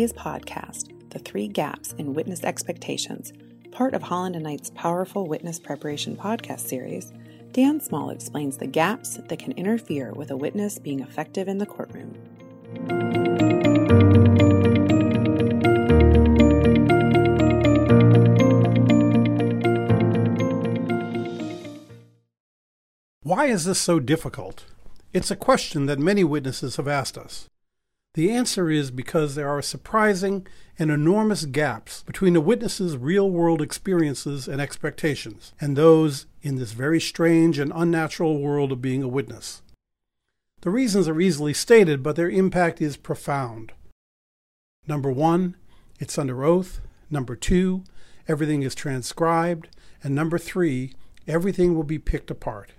today's podcast, The Three Gaps in Witness Expectations, part of Holland and Knight's powerful witness preparation podcast series, Dan Small explains the gaps that can interfere with a witness being effective in the courtroom. Why is this so difficult? It's a question that many witnesses have asked us. The answer is because there are surprising and enormous gaps between a witness's real world experiences and expectations and those in this very strange and unnatural world of being a witness. The reasons are easily stated, but their impact is profound. Number one, it's under oath. Number two, everything is transcribed. And number three, everything will be picked apart.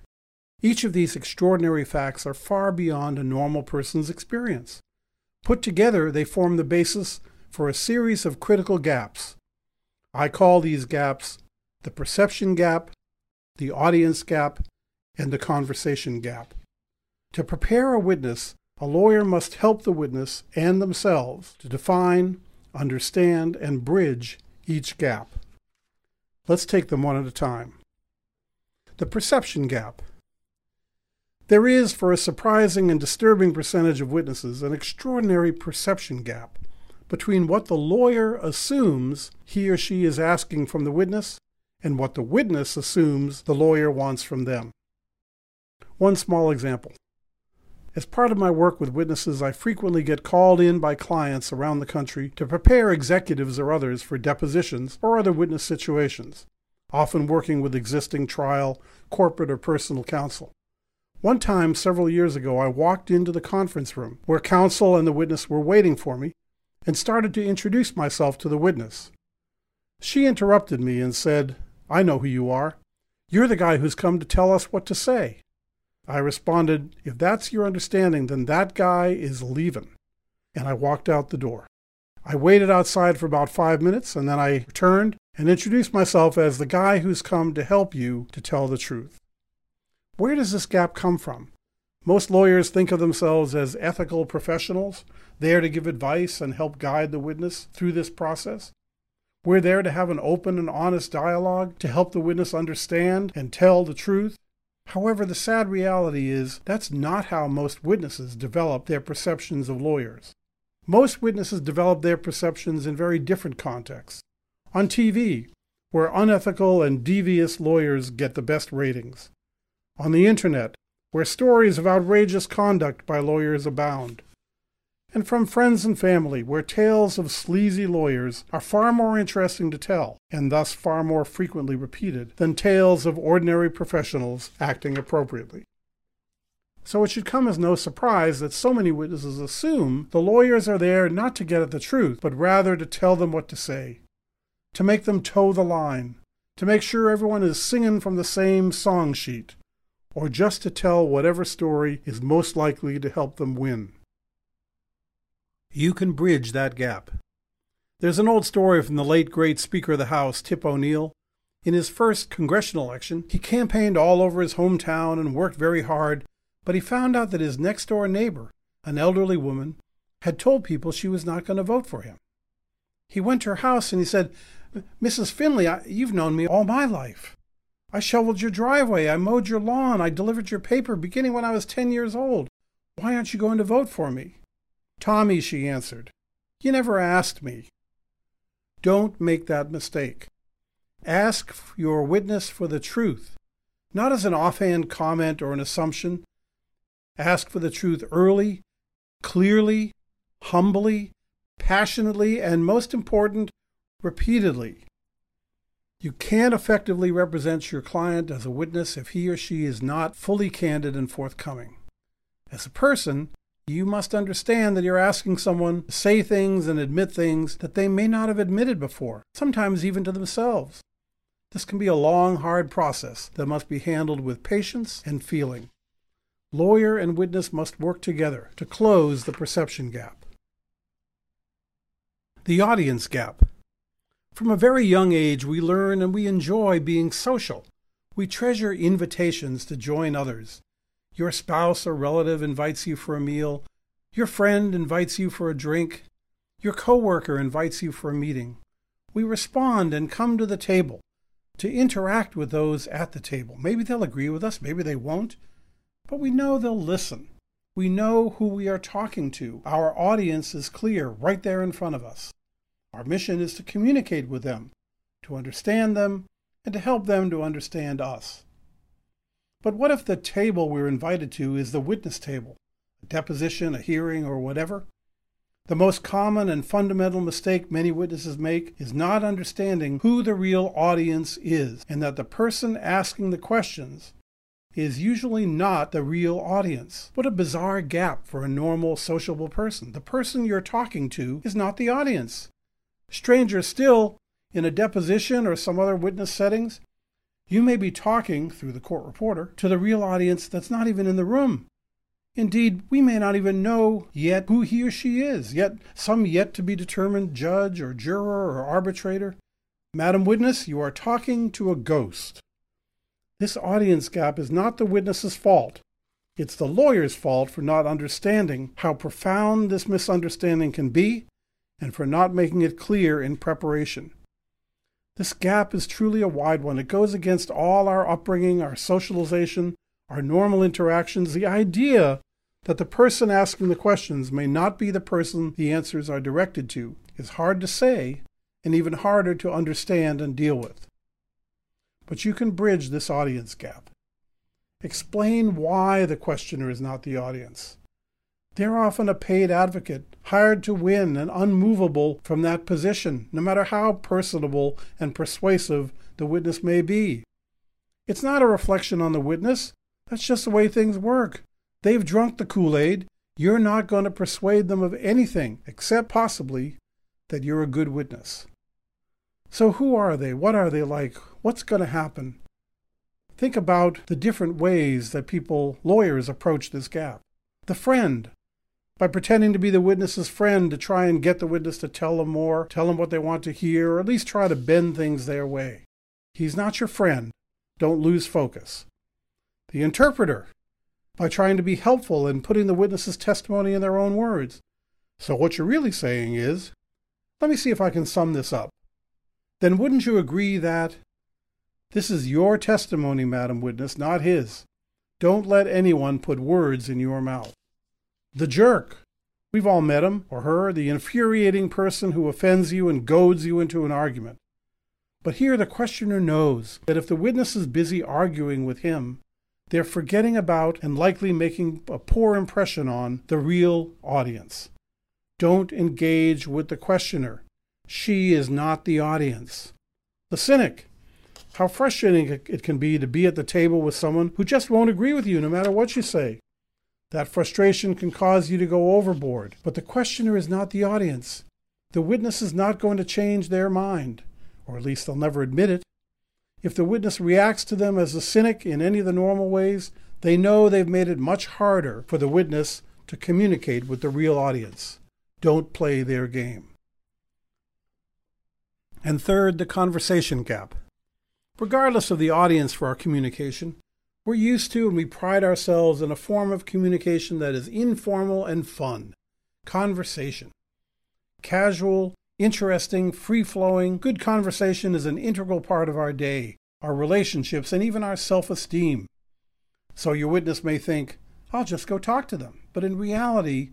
Each of these extraordinary facts are far beyond a normal person's experience. Put together, they form the basis for a series of critical gaps. I call these gaps the perception gap, the audience gap, and the conversation gap. To prepare a witness, a lawyer must help the witness and themselves to define, understand, and bridge each gap. Let's take them one at a time. The perception gap. There is, for a surprising and disturbing percentage of witnesses, an extraordinary perception gap between what the lawyer assumes he or she is asking from the witness and what the witness assumes the lawyer wants from them. One small example. As part of my work with witnesses, I frequently get called in by clients around the country to prepare executives or others for depositions or other witness situations, often working with existing trial, corporate, or personal counsel. One time, several years ago, I walked into the conference room where counsel and the witness were waiting for me and started to introduce myself to the witness. She interrupted me and said, I know who you are. You're the guy who's come to tell us what to say. I responded, If that's your understanding, then that guy is leaving. And I walked out the door. I waited outside for about five minutes and then I returned and introduced myself as the guy who's come to help you to tell the truth. Where does this gap come from? Most lawyers think of themselves as ethical professionals, there to give advice and help guide the witness through this process. We're there to have an open and honest dialogue to help the witness understand and tell the truth. However, the sad reality is that's not how most witnesses develop their perceptions of lawyers. Most witnesses develop their perceptions in very different contexts. On TV, where unethical and devious lawyers get the best ratings on the internet, where stories of outrageous conduct by lawyers abound, and from friends and family, where tales of sleazy lawyers are far more interesting to tell, and thus far more frequently repeated, than tales of ordinary professionals acting appropriately. So it should come as no surprise that so many witnesses assume the lawyers are there not to get at the truth, but rather to tell them what to say, to make them toe the line, to make sure everyone is singing from the same song sheet, or just to tell whatever story is most likely to help them win. You can bridge that gap. There's an old story from the late great Speaker of the House, Tip O'Neill. In his first congressional election, he campaigned all over his hometown and worked very hard, but he found out that his next door neighbor, an elderly woman, had told people she was not going to vote for him. He went to her house and he said, Mrs. Finley, I, you've known me all my life. I shoveled your driveway. I mowed your lawn. I delivered your paper beginning when I was 10 years old. Why aren't you going to vote for me? Tommy, she answered. You never asked me. Don't make that mistake. Ask your witness for the truth, not as an offhand comment or an assumption. Ask for the truth early, clearly, humbly, passionately, and most important, repeatedly. You can't effectively represent your client as a witness if he or she is not fully candid and forthcoming. As a person, you must understand that you're asking someone to say things and admit things that they may not have admitted before, sometimes even to themselves. This can be a long, hard process that must be handled with patience and feeling. Lawyer and witness must work together to close the perception gap. The audience gap. From a very young age, we learn and we enjoy being social. We treasure invitations to join others. Your spouse or relative invites you for a meal. Your friend invites you for a drink. Your coworker invites you for a meeting. We respond and come to the table to interact with those at the table. Maybe they'll agree with us, maybe they won't, but we know they'll listen. We know who we are talking to. Our audience is clear right there in front of us. Our mission is to communicate with them, to understand them, and to help them to understand us. But what if the table we're invited to is the witness table, a deposition, a hearing, or whatever? The most common and fundamental mistake many witnesses make is not understanding who the real audience is, and that the person asking the questions is usually not the real audience. What a bizarre gap for a normal, sociable person. The person you're talking to is not the audience. Stranger still, in a deposition or some other witness settings, you may be talking, through the court reporter, to the real audience that's not even in the room. Indeed, we may not even know yet who he or she is, yet some yet to be determined judge or juror or arbitrator. Madam Witness, you are talking to a ghost. This audience gap is not the witness's fault. It's the lawyer's fault for not understanding how profound this misunderstanding can be and for not making it clear in preparation. This gap is truly a wide one. It goes against all our upbringing, our socialization, our normal interactions, the idea that the person asking the questions may not be the person the answers are directed to is hard to say and even harder to understand and deal with. But you can bridge this audience gap. Explain why the questioner is not the audience. They're often a paid advocate, hired to win and unmovable from that position, no matter how personable and persuasive the witness may be. It's not a reflection on the witness, that's just the way things work. They've drunk the Kool Aid. You're not going to persuade them of anything except possibly that you're a good witness. So, who are they? What are they like? What's going to happen? Think about the different ways that people, lawyers, approach this gap. The friend, by pretending to be the witness's friend to try and get the witness to tell them more, tell them what they want to hear, or at least try to bend things their way. He's not your friend. Don't lose focus the interpreter, by trying to be helpful and putting the witness's testimony in their own words. So, what you're really saying is, let me see if I can sum this up. Then wouldn't you agree that this is your testimony, Madam Witness, not his? Don't let anyone put words in your mouth. The jerk. We've all met him or her, the infuriating person who offends you and goads you into an argument. But here the questioner knows that if the witness is busy arguing with him, they're forgetting about and likely making a poor impression on the real audience. Don't engage with the questioner. She is not the audience. The cynic. How frustrating it can be to be at the table with someone who just won't agree with you no matter what you say. That frustration can cause you to go overboard, but the questioner is not the audience. The witness is not going to change their mind, or at least they'll never admit it. If the witness reacts to them as a cynic in any of the normal ways, they know they've made it much harder for the witness to communicate with the real audience. Don't play their game. And third, the conversation gap. Regardless of the audience for our communication, we're used to and we pride ourselves in a form of communication that is informal and fun. Conversation. Casual, interesting, free flowing, good conversation is an integral part of our day, our relationships, and even our self esteem. So your witness may think, I'll just go talk to them. But in reality,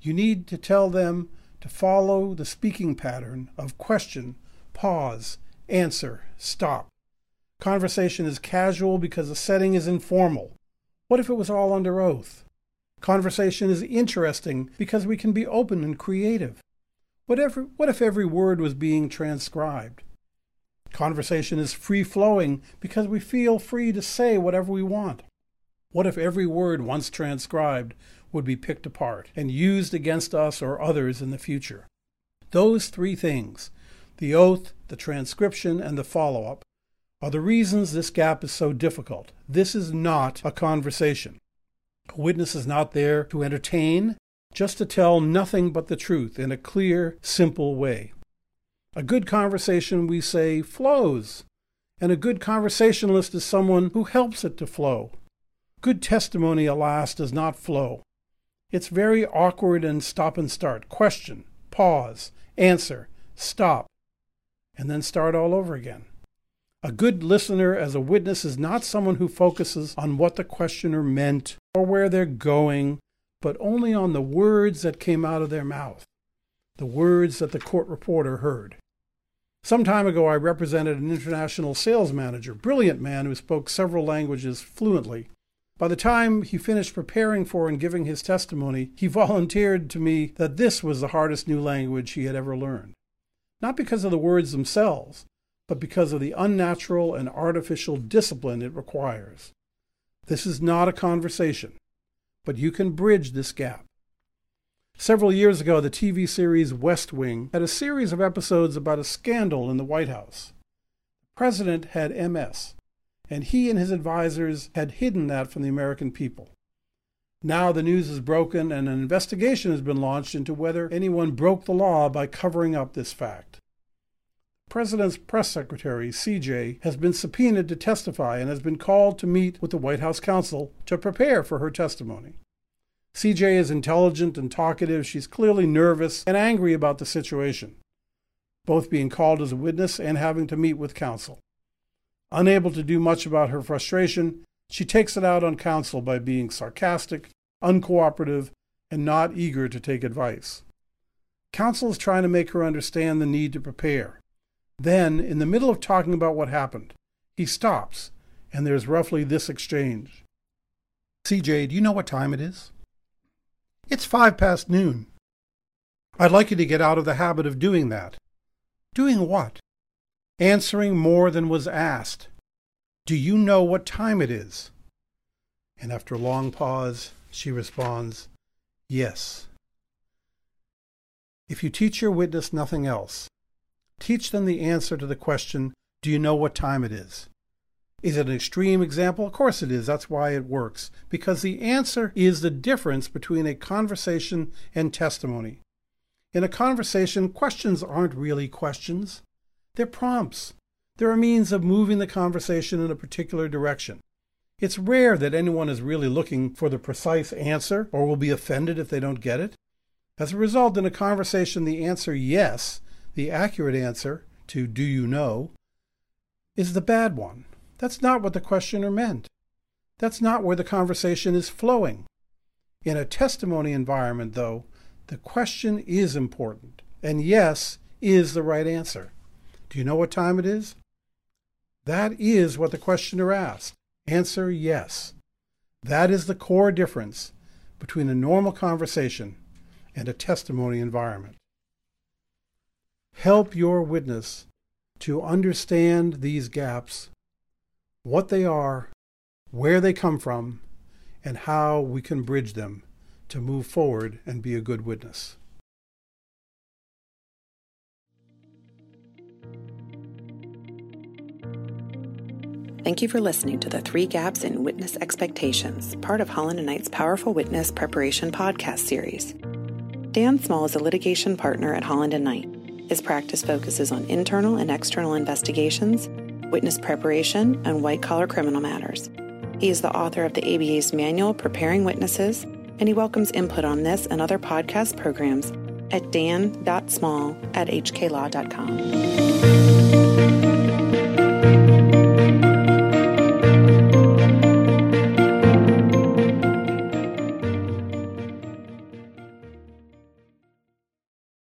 you need to tell them to follow the speaking pattern of question, pause, answer, stop. Conversation is casual because the setting is informal. What if it was all under oath? Conversation is interesting because we can be open and creative. Whatever, what if every word was being transcribed? Conversation is free flowing because we feel free to say whatever we want. What if every word once transcribed would be picked apart and used against us or others in the future? Those three things the oath, the transcription, and the follow up are the reasons this gap is so difficult. This is not a conversation. A witness is not there to entertain, just to tell nothing but the truth in a clear, simple way. A good conversation, we say, flows, and a good conversationalist is someone who helps it to flow. Good testimony, alas, does not flow. It's very awkward and stop and start. Question, pause, answer, stop, and then start all over again. A good listener as a witness is not someone who focuses on what the questioner meant or where they're going, but only on the words that came out of their mouth, the words that the court reporter heard. Some time ago, I represented an international sales manager, brilliant man who spoke several languages fluently. By the time he finished preparing for and giving his testimony, he volunteered to me that this was the hardest new language he had ever learned. Not because of the words themselves, but because of the unnatural and artificial discipline it requires. This is not a conversation, but you can bridge this gap. Several years ago, the TV series West Wing had a series of episodes about a scandal in the White House. The president had MS, and he and his advisers had hidden that from the American people. Now the news is broken, and an investigation has been launched into whether anyone broke the law by covering up this fact. President's press secretary, CJ, has been subpoenaed to testify and has been called to meet with the White House counsel to prepare for her testimony. CJ is intelligent and talkative. She's clearly nervous and angry about the situation, both being called as a witness and having to meet with counsel. Unable to do much about her frustration, she takes it out on counsel by being sarcastic, uncooperative, and not eager to take advice. Counsel is trying to make her understand the need to prepare then, in the middle of talking about what happened, he stops, and there's roughly this exchange CJ, do you know what time it is? It's five past noon. I'd like you to get out of the habit of doing that. Doing what? Answering more than was asked. Do you know what time it is? And after a long pause, she responds, Yes. If you teach your witness nothing else, Teach them the answer to the question, Do you know what time it is? Is it an extreme example? Of course it is. That's why it works. Because the answer is the difference between a conversation and testimony. In a conversation, questions aren't really questions, they're prompts. They're a means of moving the conversation in a particular direction. It's rare that anyone is really looking for the precise answer or will be offended if they don't get it. As a result, in a conversation, the answer yes the accurate answer to do you know is the bad one. That's not what the questioner meant. That's not where the conversation is flowing. In a testimony environment, though, the question is important, and yes is the right answer. Do you know what time it is? That is what the questioner asked. Answer yes. That is the core difference between a normal conversation and a testimony environment. Help your witness to understand these gaps, what they are, where they come from, and how we can bridge them to move forward and be a good witness. Thank you for listening to the Three Gaps in Witness Expectations, part of Holland & Knight's Powerful Witness Preparation podcast series. Dan Small is a litigation partner at Holland & Knight. His practice focuses on internal and external investigations, witness preparation, and white collar criminal matters. He is the author of the ABA's manual Preparing Witnesses, and he welcomes input on this and other podcast programs at dan.small at hklaw.com.